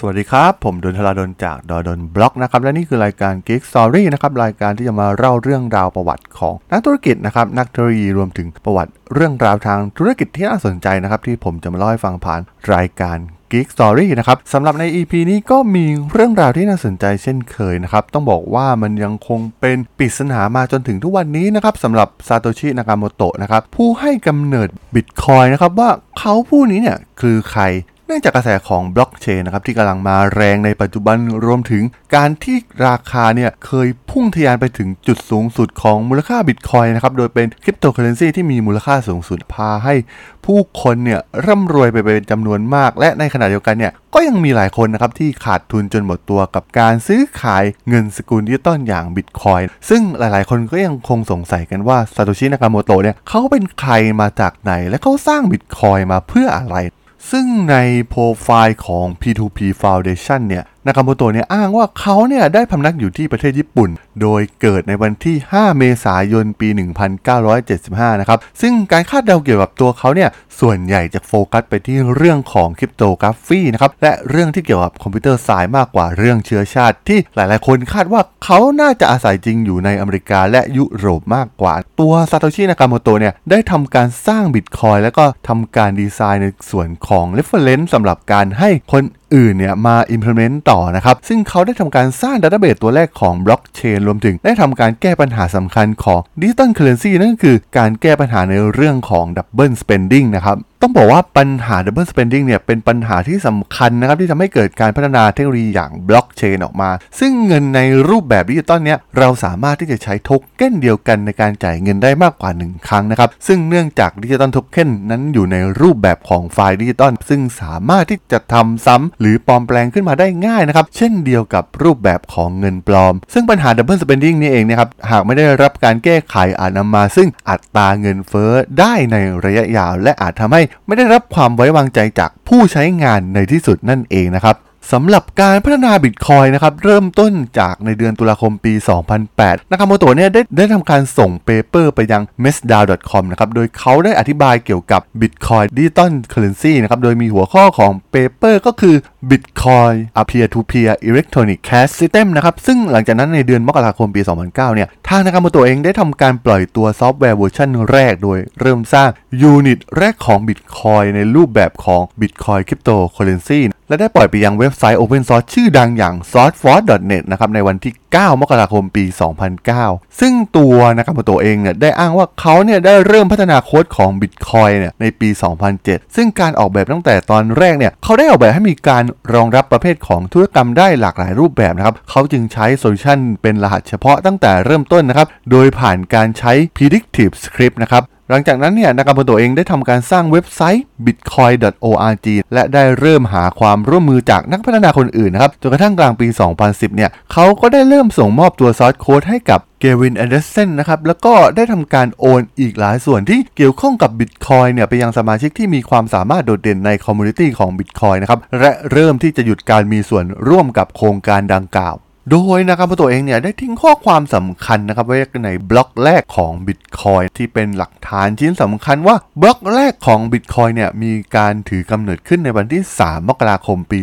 สวัสดีครับ ผมดนทลาดนจากดอดนบล็อกนะครับและนี่คือรายการ Geek Story นะครับรายการที่จะมาเล่าเรื่องราวประวัติของนักธุรกิจนะครับนักเทคโนโลยีรวมถึงประวัติเรื่องราวทางธุรกิจที่น่าสนใจนะครับที่ผมจะมาเล่าให้ฟังผ่านรายการ Geek Story นะครับสำหรับใน EP นี้ก็มีเรื่องราวที่น่าสนใจเช่นเคยนะครับ ต้องบอกว่ามันยังคงเป็นปริศนามาจนถึงทุกวันนี้นะครับสำหรับซาโตชินากาโมโตะนะครับผู้ให้กำเนิดบิตคอยนะครับว่าเขาผู้นี้เนี่ยคือใคร เนื่องจากกระแสของบล็อกเชนนะครับที่กำลังมาแรงในปัจจุบันรวมถึงการที่ราคาเนี่ยเคยพุ่งทะยานไปถึงจุดสูงสุดของมูลค่าบิตคอยน์นะครับโดยเป็นคริปโตเคอเรนซีที่มีมูลค่าสูงสุดพาให้ผู้คนเนี่ยร่ำรวยไปเป็นจำนวนมาก และในขณะเดียวกันเนี่ยก็ยังมีหลายคนนะครับที่ขาดทุนจนหมดตัวกับการซื้อขายเงินสกุลดิจิตอลอย่างบิตคอยน์ซึ่งหลายๆ คนก็ยังคงสงสัยกันว่าซาโตชินากาโมโตะเนี่ยเขาเป็นใครมาจากไหนและเขาสร้างบิตคอยน์มาเพื่ออะไร ซึ่งในโปรไฟล์ของ P2P Foundation เนี่ย นากาโมโตะเนี่ยอ้างว่าเขาเนี่ยได้พำนักอยู่ที่ประเทศญี่ปุ่น โดยเกิดในวันที่ 5 เมษายนปี 1975 นะครับ ซึ่งการคาดเดาเกี่ยวกับตัวเขาเนี่ยส่วนใหญ่จะโฟกัสไปที่เรื่องของ cryptography นะครับ และเรื่องที่เกี่ยวกับคอมพิวเตอร์สายมากกว่าเรื่องเชื้อชาติ ที่หลายๆ คนคาดว่าเขาน่าจะอาศัยจริงอยู่ในอเมริกาและยุโรปมากกว่า ตัวซาโตชินากาโมโตะเนี่ยได้ทำการสร้างบิตคอยน์แล้วก็ทำการดีไซน์ในส่วนของ reference สำหรับการให้คนอื่นเนี่ยมา implement ต่อนะครับ ซึ่งเขาได้ทำการสร้าง database ตัวแรกของบล็อกเชนรวมถึงได้ทำการแก้ปัญหาสำคัญของ digital currency นั่นก็คือการแก้ปัญหาในเรื่องของ Double Spending นะครับต้องบอกว่าปัญหา Double Spending เนี่ยเป็นปัญหาที่สำคัญนะครับที่ทำให้เกิดการพัฒนาเทคโนโลยีอย่างบล็อกเชนออกมา ซึ่งเงินในรูปแบบดิจิตอลเนี่ยเราสามารถที่จะใช้โทเก้นเดียวกันในการจ่ายเงินได้มากกว่า 1 ครั้งนะครับ ซึ่งเนื่องจาก digital token นั้นอยู่ในรูปแบบของไฟล์ดิจิตอลซึ่งสามารถที่จะทำซ้ำหรือปลอมแปลงขึ้นมาได้ง่ายนะครับเช่นเดียวกับรูปแบบของเงินปลอม ซึ่งปัญหา Double Spending นี่เองนะครับหากไม่ได้รับการแก้ไขอาจนำมา ซึ่งอัตราเงินเฟ้อได้ในระยะยาว และอาจทำให้ไม่ได้รับความไว้วางใจจากผู้ใช้งานในที่สุดนั่นเองนะครับ สำหรับการพัฒนาบิตคอยน์นะครับเริ่มต้นจากในเดือนตุลาคมปี 2008 นากาโมโตะเนี่ยได้ได้ทำการส่งเปเปอร์ไปยัง m e s d a o c o m นะครับโดยเขาได้อธิบายเกี่ยวกับ Bitcoin Digital Currency นะครับโดยมีหัวข้อของ paper ก็คือ Bitcoin a peer-to-peer electronic cash system นะครับซึ่งหลังจากนั้นในเดือนมกราคมปี 2009 เนี่ยทางนากาโมโตะเองได้ทำการปล่อยตัวซอฟต์แวร์เวอร์ชันแรกโดยเริ่มสร้าง unit แรกของ Bitcoin ในรูปแบบของ Bitcoin Cryptocurrency และได้ปล่อยไปยังเว็บไซต์ Open Source ชื่อดังอย่าง sourceforge.net นะครับในวันที่ 9 มกราคมปี 2009 ซึ่งตัวนากาโมโตะเองเนี่ยได้อ้างว่าเขาเนี่ยได้เริ่มพัฒนาโค้ดของ Bitcoin เนี่ยในปี 2007 ซึ่งการออกแบบตั้งแต่ตอนแรกเนี่ยเขาได้ออกแบบให้มีการรองรับประเภทของธุรกรรมได้หลากหลายรูปแบบนะครับเขาจึงใช้ solution เป็นรหัสเฉพาะตั้งแต่เริ่มต้นนะครับโดยผ่านการใช้ predictive script นะครับ หลังจากนั้นเนี่ยนากาโมโตะเองได้ทำการสร้างเว็บไซต์ bitcoin.org และได้เริ่มหาความร่วมมือจากนักพัฒนาคนอื่นนะครับจนกระทั่งกลางปี 2010 เนี่ยเขาก็ได้เริ่มส่งมอบตัว source code ให้กับ Gavin Andresen นะครับแล้วก็ได้ทำการโอนอีกหลายส่วนที่เกี่ยวข้องกับ Bitcoin เนี่ยไปยังสมาชิกที่มีความสามารถโดดเด่นใน community ของ Bitcoin นะครับและเริ่มที่จะหยุดการมีส่วนร่วมกับโครงการดังกล่าว โดยนากาโมโตะเองเนี่ยได้ทิ้งข้อความสำคัญนะครับไว้ในบล็อกแรกของ Bitcoin ที่เป็นหลักฐานชิ้นสำคัญว่าบล็อกแรกของ Bitcoin เนี่ยมีการถือกำเนิดขึ้นในวันที่ 3 มกราคมปี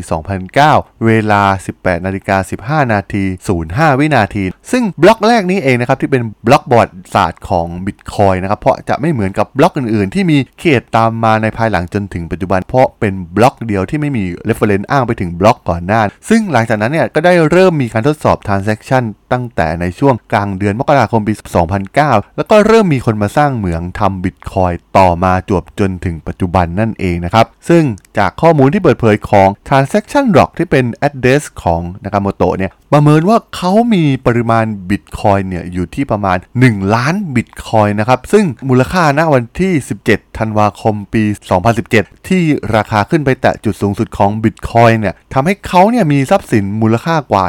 2009 เวลา 18นาฬิกา15 นาที 05 วินาที ซึ่งบล็อกแรกนี้เองนะครับที่เป็นบล็อกประวัติศาสตร์ของ Bitcoin นะครับเพราะจะไม่เหมือนกับบล็อกอื่นๆ ที่มีเกิดตามมาในภายหลังจนถึงปัจจุบัน เพราะเป็นบล็อกเดียวที่ไม่มี reference อ้างไปถึงบล็อกก่อนหน้า ซึ่งหลังจากนั้นเนี่ยก็ได้เริ่มมีการทดสอบ transaction ตั้งแต่ในช่วงกลางเดือนมกราคมปี 2009 แล้วก็เริ่มมีคนมาสร้างเหมืองทำบิตคอยน์ต่อมาจวบจนถึงปัจจุบันนั่นเองนะครับ ซึ่งจากข้อมูลที่เปิดเผยของ transaction log ที่เป็น address ของนากาโมโตะเนี่ยประเมินว่าเขามีปริมาณบิตคอยเนี่ยอยู่ที่ประมาณ 1 ล้านบิตคอยนะครับ ซึ่งมูลค่าณวันที่ 17 ธันวาคมปี 2017 ที่ราคาขึ้นไปแตะจุดสูงสุดของบิตคอยเนี่ยทำให้เขาเนี่ยมีทรัพย์สินมูลค่ากว่า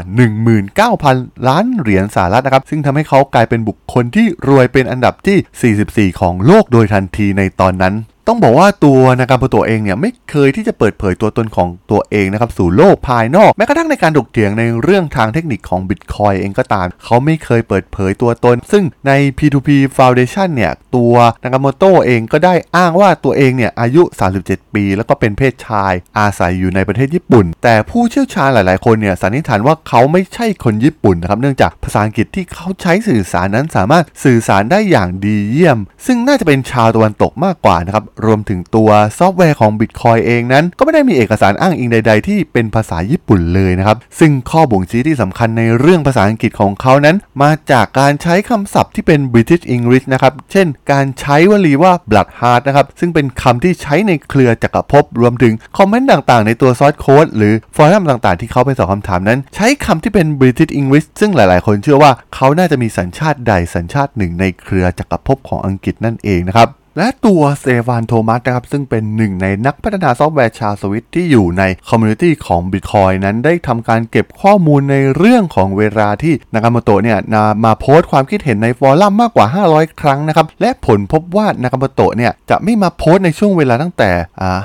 19,000 ล้านเหรียญสหรัฐนะครับ ซึ่งทำให้เขากลายเป็นบุคคลที่รวยเป็นอันดับที่ 44 ของโลกโดยทันทีในตอนนั้น ต้องบอกว่าตัวนากาโมโตะเองเนี่ยไม่เคยที่จะเปิดเผยตัวตนของตัวเองนะครับสู่โลกภายนอก แม้กระทั่งในการถกเถียงในเรื่องทางเทคนิคของบิตคอยเองก็ตาม เขาไม่เคยเปิดเผยตัวตน ซึ่งใน P2P Foundation เนี่ยตัวนากาโมโตะเองก็ได้อ้างว่าตัวเองเนี่ยอายุ 37 ปี แล้วก็เป็นเพศชายอาศัยอยู่ในประเทศญี่ปุ่น แต่ผู้เชี่ยวชาญหลาย ๆ คนเนี่ยสันนิษฐานว่าเขาไม่ใช่คนญี่ปุ่นนะครับเนื่องจากภาษาอังกฤษที่เขาใช้สื่อสารนั้นสามารถสื่อสารได้อย่างดีเยี่ยม ซึ่งน่าจะเป็นชาวตะวันตกมากกว่านะครับรวมถึงตัวซอฟต์แวร์ของ Bitcoin เองนั้น ก็ไม่ได้มีเอกสารอ้างอิงใด ๆ ที่เป็นภาษาญี่ปุ่นเลยนะครับ ซึ่งข้อบ่งชี้ที่สำคัญในเรื่องภาษาอังกฤษของเขานั้น มาจากการใช้คำศัพท์ที่เป็น British English นะครับ เช่น การใช้วลีว่า bloody hard นะครับ ซึ่งเป็นคำที่ใช้ในเครือจักรภพรวมถึงคอมเมนต์ต่างๆ ในตัว source code หรือ forum ต่างๆ ที่เขาไปตอบคำถามนั้น ใช้คำที่เป็น British English ซึ่งหลายๆ คนเชื่อว่าเขาน่าจะมีสัญชาติใดสัญชาติหนึ่งในเครือจักรภพของอังกฤษนั่นเองนะครับ และตัว Stefan Thomas นะครับซึ่งเป็นหนึ่งในนักพัฒนาซอฟต์แวร์ชาวสวิสที่อยู่ใน community ของ Bitcoin นั้นได้ทำการเก็บข้อมูลในเรื่องของเวลาที่นากาโมโตะเนี่ยมาโพสต์ความคิดเห็นใน forum มากกว่า 500 ครั้งนะครับ และผลพบว่านากาโมโตะเนี่ยจะไม่มาโพสต์ในช่วงเวลาตั้งแต่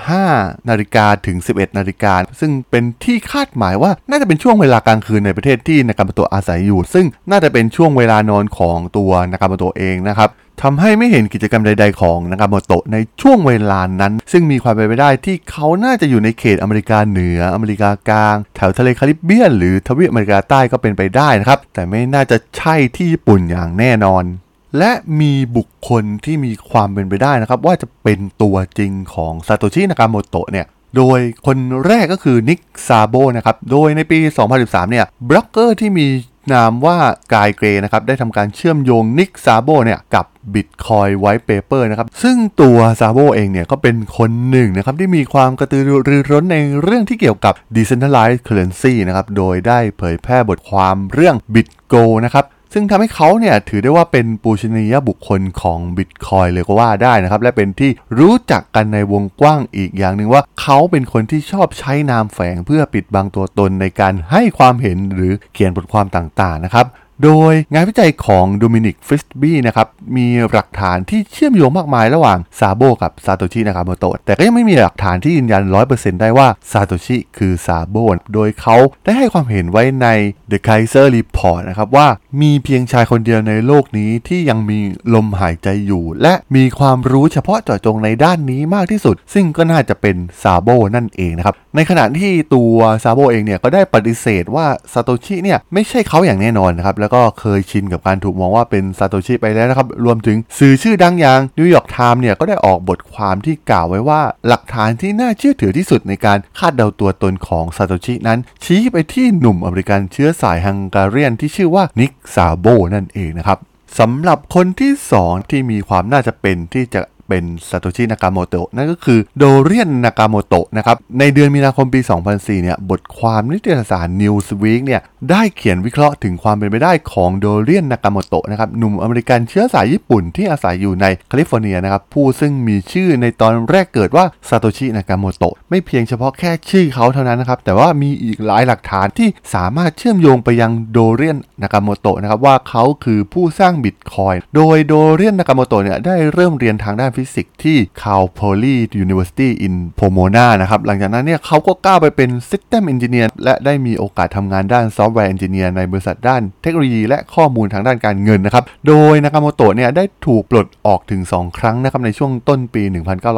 5 นาฬิกาถึง 11 นาฬิกา ซึ่งเป็นที่คาดหมายว่าน่าจะเป็นช่วงเวลากลางคืนในประเทศที่นากาโมโตะอาศัยอยู่ ซึ่งน่าจะเป็นช่วงเวลานอนของตัวนากาโมโตะเองนะครับ ทำให้ไม่เห็นกิจกรรมใด ๆ ของนากาโมโตะในช่วงเวลานั้น ซึ่งมีความเป็นไปได้ที่เขาน่าจะอยู่ในเขตอเมริกาเหนืออเมริกากลาง แถวทะเลคาริบเบียน หรือทวีปอเมริกาใต้ก็เป็นไปได้นะครับ แต่ไม่น่าจะใช่ที่ญี่ปุ่นอย่างแน่นอนและมีบุคคลที่มีความเป็นไปได้นะครับ ว่าจะเป็นตัวจริงของซาโตชินากาโมโตะเนี่ย โดยคนแรกก็คือ Nick Szabo นะครับ โดยในปี 2013 เนี่ย บล็อกเกอร์ที่มีนามว่ากายเกรนะครับ ได้ทำการเชื่อมโยงนิกซาโบเนี่ย กับ Bitcoin White Paper นะครับ ซึ่งตัวซาโบเองเนี่ย ก็เป็นคนหนึ่งนะครับ ที่มีความกระตือรือร้นในเรื่องที่เกี่ยวกับ Decentralized Currency นะครับ โดยได้เผยแพร่บทความเรื่อง BitGo นะครับ ซึ่งทำให้เขาเนี่ยถือได้ว่าเป็นปูชนียบุคคลของบิตคอยเลยก็ว่าได้นะครับ และเป็นที่รู้จักกันในวงกว้างอีกอย่างหนึ่งว่าเขาเป็นคนที่ชอบใช้นามแฝงเพื่อปิดบังตัวตนในการให้ความเห็นหรือเขียนบทความต่างๆนะครับ โดยงานวิจัยของโดมินิกฟริสบี้นะครับมีหลักฐานที่เชื่อมโยงมากมายระหว่างซาโบกับซาโตชินากาโมโตะแต่ก็ยังไม่มีหลักฐานที่ยืนยัน 100%ได้ว่าซาโตชิคือซาโบโดยเขาได้ให้ความเห็นไว้ใน The Keiser Report นะครับว่ามีเพียงชายคนเดียวในโลกนี้ที่ยังมีลมหายใจอยู่ และมีความรู้เฉพาะเจาะจงในด้านนี้มากที่สุด ซึ่งก็น่าจะเป็นซาโบนั่นเองนะครับในขณะที่ตัวซาโบเองเนี่ยก็ได้ปฏิเสธว่าซาโตชิเนี่ยไม่ใช่เขาอย่างแน่นอนนะครับแล้วก็เคยชินกับการถูกมองว่าเป็นซาโตชิไปแล้วนะครับ รวมถึงสื่อชื่อดังอย่าง New York Times เนี่ยก็ได้ออกบทความที่กล่าวไว้ว่าหลักฐานที่น่าเชื่อถือที่สุดในการคาดเดาตัวตนของซาโตชินั้น ชี้ไปที่หนุ่มอเมริกันเชื้อสายฮังกาเรียนที่ชื่อว่านิคซาโบนั่นเองนะครับสำหรับคนที่ 2 ที่มีความน่าจะเป็นที่จะ เป็นซาโตชินากาโมโตะนั่นก็คือโดเรียนนากาโมโตะนะครับในเดือนมีนาคมปี 2004 เนี่ยบทความนิตยสาร Newsweek เนี่ยได้เขียนวิเคราะห์ถึงความเป็นไปได้ของโดเรียนนากาโมโตะนะครับหนุ่มอเมริกันเชื้อสายญี่ปุ่นที่อาศัยอยู่ในแคลิฟอร์เนียนะครับผู้ซึ่งมีชื่อในตอนแรกเกิดว่าซาโตชินากาโมโตะไม่เพียงเฉพาะแค่ชื่อเขาเท่านั้นนะครับแต่ว่ามีอีกหลายหลักฐานที่สามารถเชื่อมโยงไปยังโดเรียนนากาโมโตะนะครับว่าเขาคือผู้สร้างบิตคอยโดยโดเรียนนากาโมโตะเนี่ยได้เริ่มเรียนทางด้านฟิสิกส์ที่ Cal Poly University in Pomona นะครับ หลังจากนั้นเนี่ยเขาก็ก้าวไปเป็น System Engineer และได้มีโอกาสทำงานด้าน Software Engineer ในบริษัทด้านเทคโนโลยีและข้อมูลทางด้านการเงินนะครับ โดยนากาโมโตะเนี่ยได้ถูกปลดออกถึง 2 ครั้งนะครับในช่วงต้นปี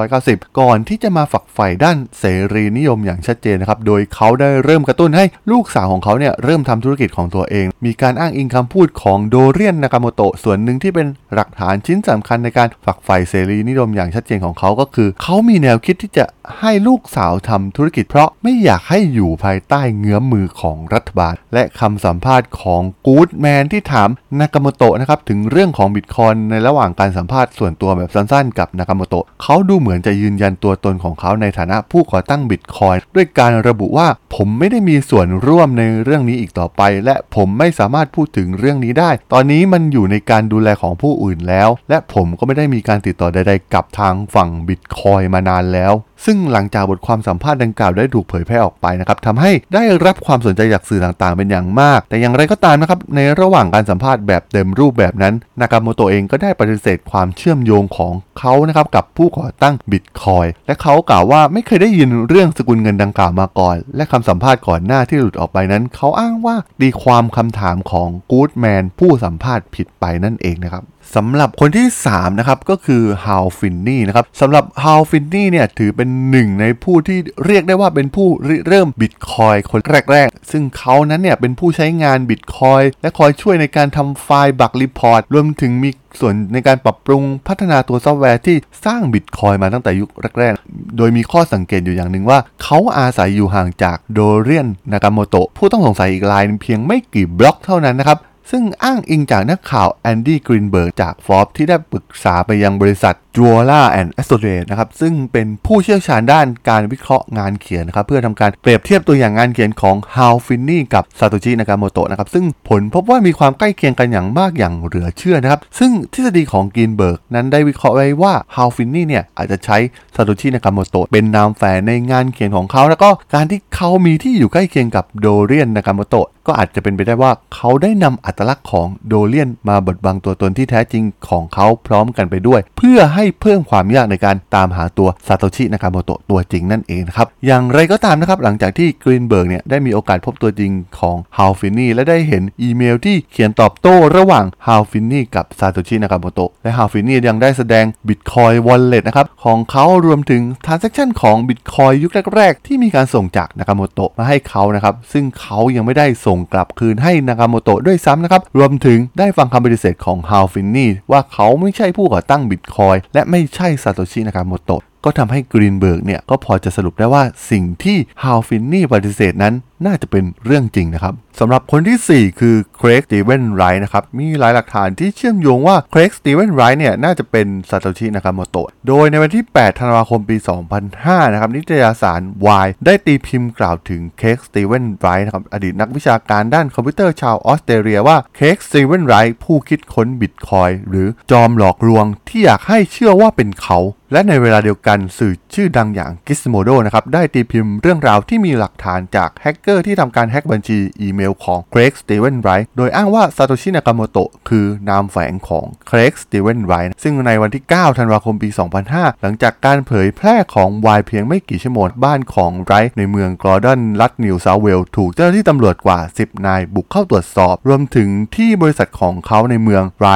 1990 ก่อนที่จะมาฝักใฝ่ด้านเสรีนิยมอย่างชัดเจนนะครับ โดยเขาได้เริ่มกระตุ้นให้ลูกสาวของเขาเนี่ยเริ่มทำธุรกิจของตัวเอง มีการอ้างอิงคำพูดของโดเรียนนากาโมโตะส่วนหนึ่งที่เป็นหลักฐานชิ้นสำคัญในการฝักใฝ่เสรีนินิยมอย่างชัดเจนของเขาก็คือ เขามีแนวคิดที่จะให้ลูกสาวทำธุรกิจ เพราะไม่อยากให้อยู่ภายใต้เงื้อมมือของรัฐบาล และคำสัมภาษณ์ของกู๊ดแมนที่ถามนากามโตะนะครับถึงเรื่องของบิตคอยในระหว่างการสัมภาษณ์ส่วนตัวแบบสั้นๆ กับนากามโตะเขาดูเหมือนจะยืนยันตัวตนของเขาในฐานะผู้ก่อตั้งบิตคอยด้วยการระบุว่าผมไม่ได้มีส่วนร่วมในเรื่องนี้อีกต่อไป และผมไม่สามารถพูดถึงเรื่องนี้ได้ ตอนนี้มันอยู่ในการดูแลของผู้อื่นแล้ว และผมก็ไม่ได้มีการติดต่อใดๆกับทางฝั่งบิตคอยมานานแล้ว ซึ่งหลังจากบทความสัมภาษณ์ดังกล่าวได้ถูกเผยแพร่ออกไปนะครับทำให้ได้รับความสนใจจากสื่อต่างๆ เป็นอย่างมาก แต่อย่างไรก็ตามนะครับในระหว่างการสัมภาษณ์แบบเต็มรูปแบบนั้นนากาโมโตเองก็ได้ปฏิเสธความเชื่อมโยงของเขานะครับกับผู้ก่อตั้งบิตคอยและเขากล่าวว่าไม่เคยได้ยินเรื่องสกุลเงินดังกล่าวมาก่อน และคำสัมภาษณ์ก่อนหน้าที่หลุดออกไปนั้น เขาอ้างว่าตีความคำถามของกู๊ดแมนผู้สัมภาษณ์ผิดไปนั่นเองนะครับ สำหรับคนที่ 3 นะครับ ก็คือ Hal Finney นะครับสำหรับ Hal Finney เนี่ยถือเป็นหนึ่งในผู้ที่เรียกได้ว่าเป็นผู้ริเริ่มบิตคอยคนแรก ๆ ซึ่งเขานั้นเนี่ยเป็นผู้ใช้งานบิตคอยและคอยช่วยในการทำ file bug report รวมถึงมีส่วนในการปรับปรุงพัฒนาตัวซอฟต์แวร์ที่สร้างบิตคอยมาตั้งแต่ยุคแรกๆ โดยมีข้อสังเกตอยู่อย่างหนึ่งว่า เขาอาศัยอยู่ห่างจากโดเรียนนากาโมโตะผู้ต้องสงสัยอีกรายเพียงไม่กี่บล็อกเท่านั้นนะครับ ซึ่งอ้างอิงจากนักข่าวแอนดี้กรีนเบิร์กจากฟอบที่ได้ปรึกษาไปยังบริษัท j u o l a and Associates นะครับซึ่งเป็นผู้เชี่ยวชาญด้านการวิเคราะห์งานเขียนนะครับเพื่อทำการเปรียบเทียบตัวอย่างงานเขียนของ Hal Finney กับ Satoshi Nakamoto นะครับซึ่งผลพบว่ามีความใกล้เคียงกันอย่างมากอย่างเหลือเชื่อนะครับซึ่งทฤษฎีของกรีนเบิร์กนั้นได้วิเคราะห์ไว้ว่า Hal Finney เนี่ยอาจจะใช้ Satoshi Nakamoto เป็นนามแฝงในงานเขียนของเขา แล้วก็การที่เขามีที่อยู่ใกล้เคียงกับโดเรียนนากาโมโตะก็อาจจะเป็นไปได้ว่าเขาได้นำอัตลักษณ์ของโดเรียนมาบดบังตัวตนที่แท้จริงของเขาพร้อมกันไปด้วย เพื่อให้เพิ่มความยากในการตามหาตัวซาโตชินากาโมโตะตัวจริงนั่นเองนะครับ อย่างไรก็ตามนะครับ หลังจากที่กรีนเบิร์กเนี่ยได้มีโอกาสพบตัวจริงของ Hal Finney และได้เห็นอีเมลที่เขียนตอบโต้ระหว่าง Hal Finney กับซาโตชินากาโมโตะและ Hal Finney ยังได้แสดง Bitcoin wallet นะครับของเขารวมถึง transaction ของบิตคอยยุคแรกๆ ที่มีการส่งจากนากาโมโตะมาให้เขานะครับ ซึ่งเขายังไม่ได้ส่งกลับคืนให้นากาโมโตะด้วยซ้ำนะครับ รวมถึงได้ฟังคำปฏิเสธของ Hal Finney ว่าเขาไม่ใช่ผู้ก่อตั้งบิตคอยและไม่ใช่ซาโตชินากาโมโตะก็ทำให้กรีนเบิร์กเนี่ยก็พอจะสรุปได้ว่าสิ่งที่ Hal Finney ปฏิเสธนั้น น่าจะเป็นเรื่องจริงนะครับสำหรับคนที่ 4 คือเครกสตีเวนไรท์นะครับมีหลายหลักฐานที่เชื่อมโยงว่าเครกสตีเวนไรท์เนี่ยน่าจะเป็นซาโตชินากาโมโตะโดยในวันที่ 8 ธันวาคมปี 2005 นะครับนิตยสาร Y ได้ตีพิมพ์กล่าวถึงเครกสตีเวนไรท์นะครับอดีตนักวิชาการด้านคอมพิวเตอร์ชาวออสเตรเลียว่าเครกสตีเวนไรท์ผู้คิดค้นบิตคอยหรือจอมหลอกลวงที่อยากให้เชื่อว่าเป็นเขาและในเวลาเดียวกันสื่อชื่อดังอย่าง Gizmodo นะครับได้ตีพิมพ์เรื่องราวที่มีหลักฐานจากแฮกเกอร์ที่ทำการแฮกบัญชีอีเมลของ Craig Steven Wright โดยอ้างว่า Satoshi Nakamoto คือนามแฝงของ Craig Steven Wright ซึ่งในวันที่ 9 ธันวาคมปี 2005 หลังจากการเผยแพร่ของวายเพียงไม่กี่ชั่วโมงบ้านของ Wright ในเมืองกรอดอนรัฐนิวเซาเวล ถูกเจ้าหน้าที่ตำรวจกว่า 10 นายบุกเข้าตรวจสอบ รวมถึงที่บริษัทของเขาในเมืองไร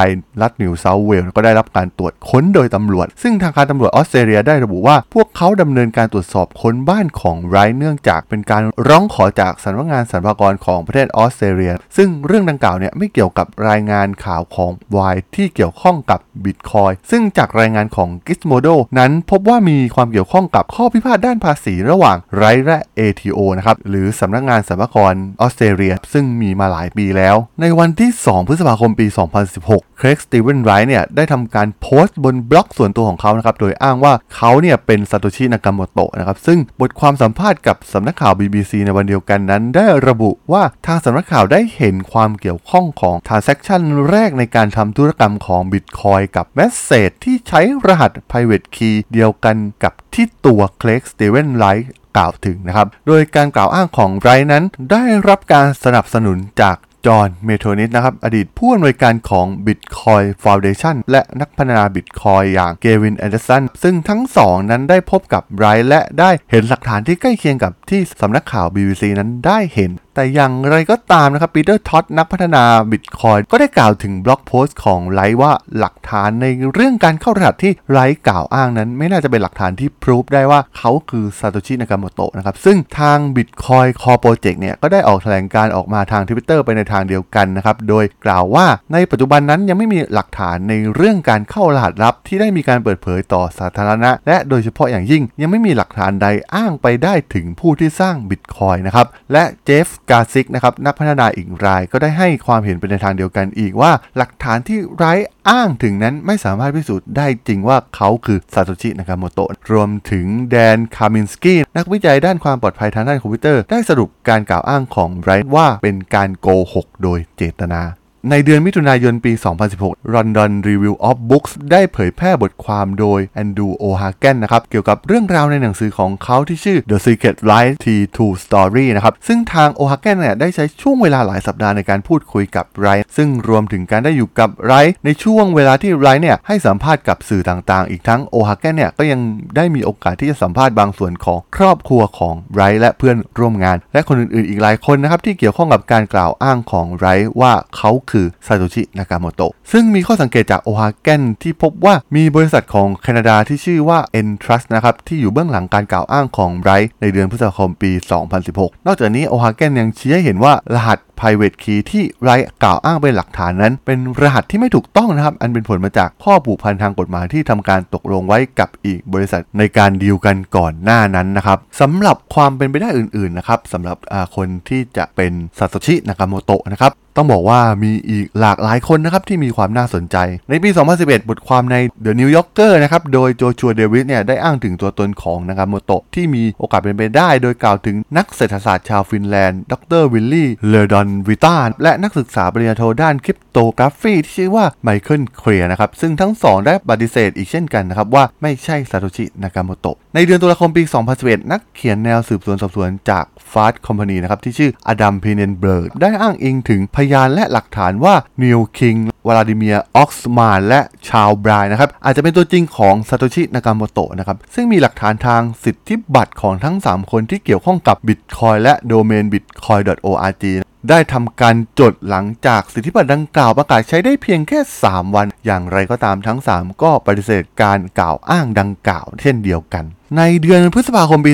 รัฐนิวเซาเวลก็ได้รับการตรวจค้นโดยตำรวจ ซึ่งทางการตำรวจออสเตรเลียได้ระบุว่า พวกเขาดำเนินการตรวจสอบค้นบ้านของไรเนื่องจากเป็นการร้องขอจากากสำนักงานสรรพากรของประเทศออสเตรเลีย ซึ่งเรื่องดังกล่าวเนี่ยไม่เกี่ยวกับรายงานข่าวของ Y ที่เกี่ยวข้องกับบิตคอยซึ่งจากรายงานของ Gizmodo นั้นพบว่ามีความเกี่ยวข้องกับข้อพิพาทด้านภาษีระหว่างไรและ ATO นะครับหรือสำนักงานสรรพากรออสเตรเลีย ซึ่งมีมาหลายปีแล้ว ในวันที่ 2 พฤษภาคมปี 2016 เครกสตีเวนไรท์เนี่ยได้ทำการโพสต์บนบล็อกส่วนตัวของเขานะครับโดยอ้างว่าเขาเนี่ยเป็นซาโตชินากาโมโตะนะครับซึ่งบทความสัมภาษณ์กับสำนักข่าว BBC ในวันเดียวกันนั้นได้ระบุว่าทางสำนักข่าวได้เห็นความเกี่ยวข้องของ transaction แรกในการทำธุรกรรมของ Bitcoin กับ message ที่ใช้รหัส private key เดียวกันกับที่ตัวเครกสตีเวนไรท์กล่าวถึงนะครับ โดยการกล่าวอ้างของไรท์นั้นได้รับการสนับสนุนจาก จอห์นเมโทนิสนะครับอดีตผู้อำนวยการของ Bitcoin Foundation และนักพัฒนา Bitcoin อย่างเกวินแอนเดอร์สันซึ่งทั้งสองนั้นได้พบกับไรท์และได้เห็นหลักฐานที่ใกล้เคียงกับที่สำนักข่าว BBC นั้นได้เห็น แต่อย่างไรก็ตามนะครับปีเตอร์ท็อตนักพัฒนาบิตคอยก็ได้กล่าวถึง blog post ของไรท์ว่าหลักฐานในเรื่องการเข้ารหัสที่ไรท์กล่าวอ้างนั้น ไม่น่าจะเป็นหลักฐานที่พิสูจน์ได้ว่าเขาคือซาโตชินากาโมโตะนะครับซึ่งทาง Bitcoin Core Project เนี่ยก็ได้ออกแถลงการณ์ออกมาทาง Twitter ไปในทางเดียวกันนะครับโดยกล่าวว่าในปัจจุบันนั้นยังไม่มีหลักฐานในเรื่องการเข้ารหัสลับ ที่ได้มีการเปิดเผยต่อสาธารณะ และโดยเฉพาะอย่างยิ่งยังไม่มีหลักฐานใดอ้างไปได้ถึงผู้ที่สร้าง Bitcoin นะครับและเจฟการ์ซิกนะครับนักพัฒนาอีกรายก็ได้ให้ความเห็นไปในทางเดียวกันอีกว่า หลักฐานที่ไรท์อ้างถึงนั้นไม่สามารถพิสูจน์ได้จริงว่าเขาคือซาโตชินากาโมโตะรวมถึงแดนคามินสกี้นักวิจัยด้านความปลอดภัยทางด้านคอมพิวเตอร์ ได้สรุปการกล่าวอ้างของไรท์ว่าเป็นการโกหกโดยเจตนา ในเดือนมิถุนายนปี 2016 London Review of Books ได้เผยแพร่บทความโดยแอนดรูว์โอฮาเกนนะครับ เกี่ยวกับเรื่องราวในหนังสือของเขาที่ชื่อ The Secret Life T2 Story นะครับ ซึ่งทางโอฮาเกนเนี่ยได้ใช้ช่วงเวลาหลายสัปดาห์ในการพูดคุยกับไรท์ซึ่งรวมถึงการได้อยู่กับไรท์ในช่วงเวลาที่ไรท์เนี่ยให้สัมภาษณ์กับสื่อต่างๆ อีกทั้งโอฮาเกนเนี่ยก็ยังได้มีโอกาสที่จะสัมภาษณ์บางส่วนของครอบครัวของไรท์และเพื่อนร่วมงาน และคนอื่นๆ อีกหลายคนนะครับที่เกี่ยวข้องกับการกล่าวอ้างของไรท์ว่าเขาคือซาโตชินากาโมโตะซึ่งมีข้อสังเกตจากโอฮาเกนที่พบว่ามีบริษัทของแคนาดาที่ชื่อว่า nTrust นะครับที่อยู่เบื้องหลังการกล่าวอ้างของไรท์ท์ในเดือนพฤษภาคมปี 2016 นอกจากนี้โอฮาเกนยังชี้ให้เห็นว่ารหัส private key ที่ไรกล่าวอ้างเป็นหลักฐานนั้น เป็นรหัสที่ไม่ถูกต้องนะครับ อันเป็นผลมาจากข้อผูกพันทางกฎหมายที่ทำการตกลงไว้กับอีกบริษัทในการดีลกันก่อนหน้านั้นนะครับสำหรับความเป็นไปได้อื่นๆนะครับสำหรับคนที่จะเป็นซาโตชินากาโมโตะนะครับ ต้องบอกว่ามีอีกหลากหลายคนนะครับที่มีความน่าสนใจ ในปี 2011 บทความใน The New Yorker นะครับ โดยโจชัวเดวิสเนี่ยได้อ้างถึงตัวตนของนากาโมโตะที่มีโอกาสเป็นไปได้ โดยกล่าวถึงนักเศรษฐศาสตร์ชาวฟินแลนด์ ดรวิลลี่ เลดอนวิตาและนักศึกษาปริญญาโทด้าน cryptography ที่ชื่อว่าไมเคิลเคลียร์นะครับ ซึ่งทั้งสองได้ปฏิเสธอีกเช่นกันนะครับว่าไม่ใช่ซาโตชิ นากาโมโตะ ในเดือนตุลาคมปี 2011 นักเขียนแนวสืบสวนสอบสวนจาก Fast Company นะครับที่ชื่ออดัมพีเนนเบิร์กได้อ้างอิงถึงพยานและหลักฐานว่านีลคิงวลาดิเมียร์ออกซ์มานและชาร์ลส์บรายนะครับอาจจะเป็นตัวจริงของซาโตชินากาโมโตะนะครับซึ่งมีหลักฐานทางสิทธิบัตรของทั้ง 3 คนที่เกี่ยวข้องกับบิตคอยและโดเมน bitcoin.org ได้ทำการจดหลังจากสิทธิบัตรดังกล่าวประกาศใช้ได้เพียงแค่ 3 วัน อย่างไรก็ตามทั้ง 3 ก็ปฏิเสธการกล่าวอ้างดังกล่าว เช่นเดียวกันในเดือนพฤษภาคมปี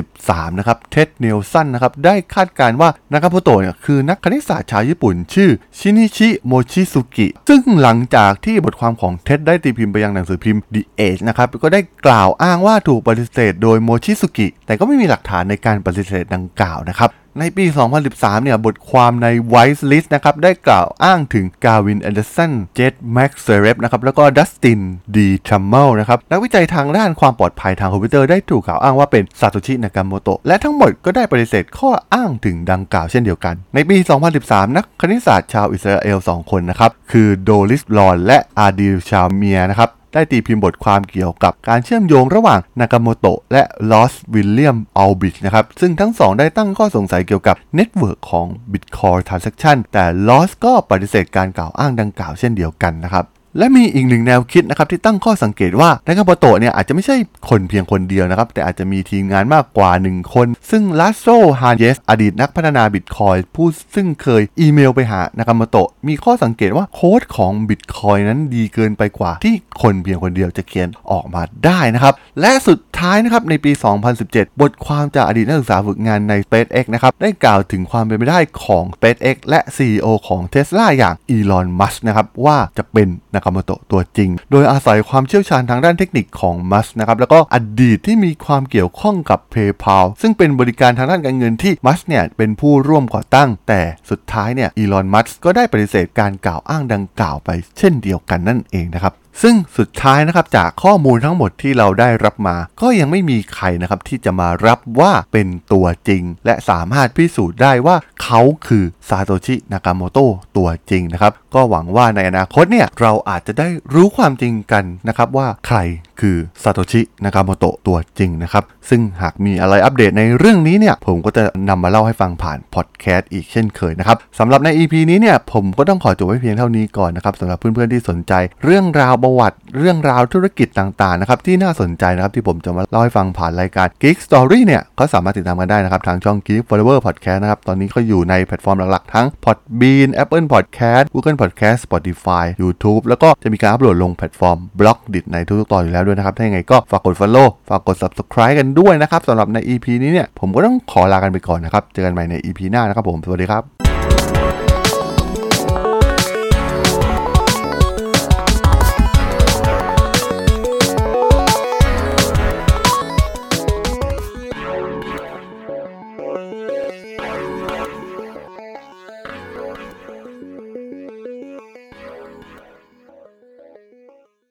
2013 นะครับ เท็ดเนลสันนะครับ ได้คาดการณ์ว่า นากาโมโตะเนี่ยคือนักคณิตศาสตร์ชาวญี่ปุ่น ชื่อชินิชิโมชิสุกิ ซึ่งหลังจากที่บทความของเท็ดได้ตีพิมพ์ไปยังหนังสือพิมพ์ The Age นะครับ ก็ได้กล่าวอ้างว่าถูกปฏิเสธโดยโมชิสุกิ แต่ก็ไม่มีหลักฐานในการปฏิเสธดังกล่าวนะครับในปี 2013 เนี่ย บทความใน Vice List นะครับ ได้กล่าวอ้างถึงกาวินแอนเดอร์สัน เจดแม็กเคเลบนะครับ แล้วก็ดัสติน ดีแทรมเมลนะครับ นักวิจัยทางด้านความปลอดภัยทางคอมพิวเตอร์ได้ถูกกล่าวอ้างว่าเป็นซาโตชินากาโมโตะและทั้งหมดก็ได้ปฏิเสธข้ออ้างถึงดังกล่าวเช่นเดียวกัน ในปี 2013 นักคณิตศาสตร์ชาวอิสราเอล 2 คนนะครับ คือโดริทรอนและอาดิชาเมียร์นะครับได้ตีพิมพ์บทความเกี่ยวกับการเชื่อมโยงระหว่างนากาโมโตะและรอสวิลเลียมอัลบริชท์นะครับ ซึ่งทั้งสองได้ตั้งข้อสงสัยเกี่ยวกับ network ของ Bitcoin Transaction แต่รอสก็ปฏิเสธการกล่าวอ้างดังกล่าวเช่นเดียวกันนะครับ และมีอีกหนึ่งแนวคิดนะครับที่ตั้งข้อสังเกตว่านากาโมโตะเนี่ยอาจจะไม่ใช่คนเพียงคนเดียวนะครับแต่อาจจะมีทีมงานมากกว่า 1 คน ซึ่งลาโซฮานเยสอดีตนักพัฒนาบิตคอยผู้ซึ่งเคยอีเมลไปหานากาโมโตะมีข้อสังเกตว่าโค้ดของบิตคอยนั้นดีเกินไปกว่า ที่คนเพียงคนเดียวจะเขียนออกมาได้นะครับและสุดท้ายนะครับในปี 2017 บทความจากอดีตนักศึกษาฝึกงานใน SpaceX นะครับได้กล่าวถึงความเป็นไปได้ของ SpaceX และ CEO ของ Tesla อย่างอีลอนมัสนะครับว่าจะเป็นนากามโตะตัวจริง โดยอาศัยความเชี่ยวชาญทางด้านเทคนิคของมัสนะครับแล้วก็อดีตที่มีความเกี่ยวข้องกับ PayPal ซึ่งเป็นบริการทางด้านการเงินที่มัสเนี่ยเป็นผู้ร่วมก่อตั้ง แต่สุดท้ายเนี่ยอีลอนมัสก็ได้ปฏิเสธการกล่าวอ้างดังกล่าวไป เช่นเดียวกันนั่นเองนะครับ ซึ่งสุดท้ายนะครับจากข้อมูลทั้งหมดที่เราได้รับมา ก็ยังไม่มีใครนะครับที่จะมารับว่าเป็นตัวจริง และสามารถพิสูจน์ได้ว่าเขาคือซาโตชินากาโมโตะตัวจริงนะครับ ก็หวังว่าในอนาคตเนี่ยเราอาจจะได้รู้ความจริงกันนะครับว่าใครคือซาโตชินากาโมโตะตัวจริงนะครับ ซึ่งหากมีอะไรอัปเดตในเรื่องนี้เนี่ย ผมก็จะนำมาเล่าให้ฟังผ่านพอดแคสต์อีกเช่นเคยนะครับสำหรับใน EP นี้เนี่ย ผมก็ต้องขอจบไว้เพียงเท่านี้ก่อนนะครับสำหรับเพื่อนๆที่สนใจ เรื่องราวประวัติ เรื่องราวธุรกิจต่างๆนะครับที่น่าสนใจนะครับที่ผมจะมาเล่าให้ฟังผ่านรายการ Geek Story เนี่ยก็สามารถติดตามกันได้นะครับทางช่อง Geek Forever Podcast นะครับตอนนี้ก็อยู่ในแพลตฟอร์มหลักๆทั้ง Podbean Apple Podcast Google Podcast Spotify YouTube แล้วก็จะมีการอัปโหลดลงแพลตฟอร์ม Blockdit ในทุกๆตอนอยู่แล้วด้วยนะครับ ถ้าอย่างไรก็ฝากกด Follow ฝากกด Subscribe กันด้วยนะครับสำหรับใน EP นี้เนี่ยผมก็ต้องขอลากันไปก่อนนะครับ เจอกันใหม่ใน EP หน้านะครับผม สวัสดีครับ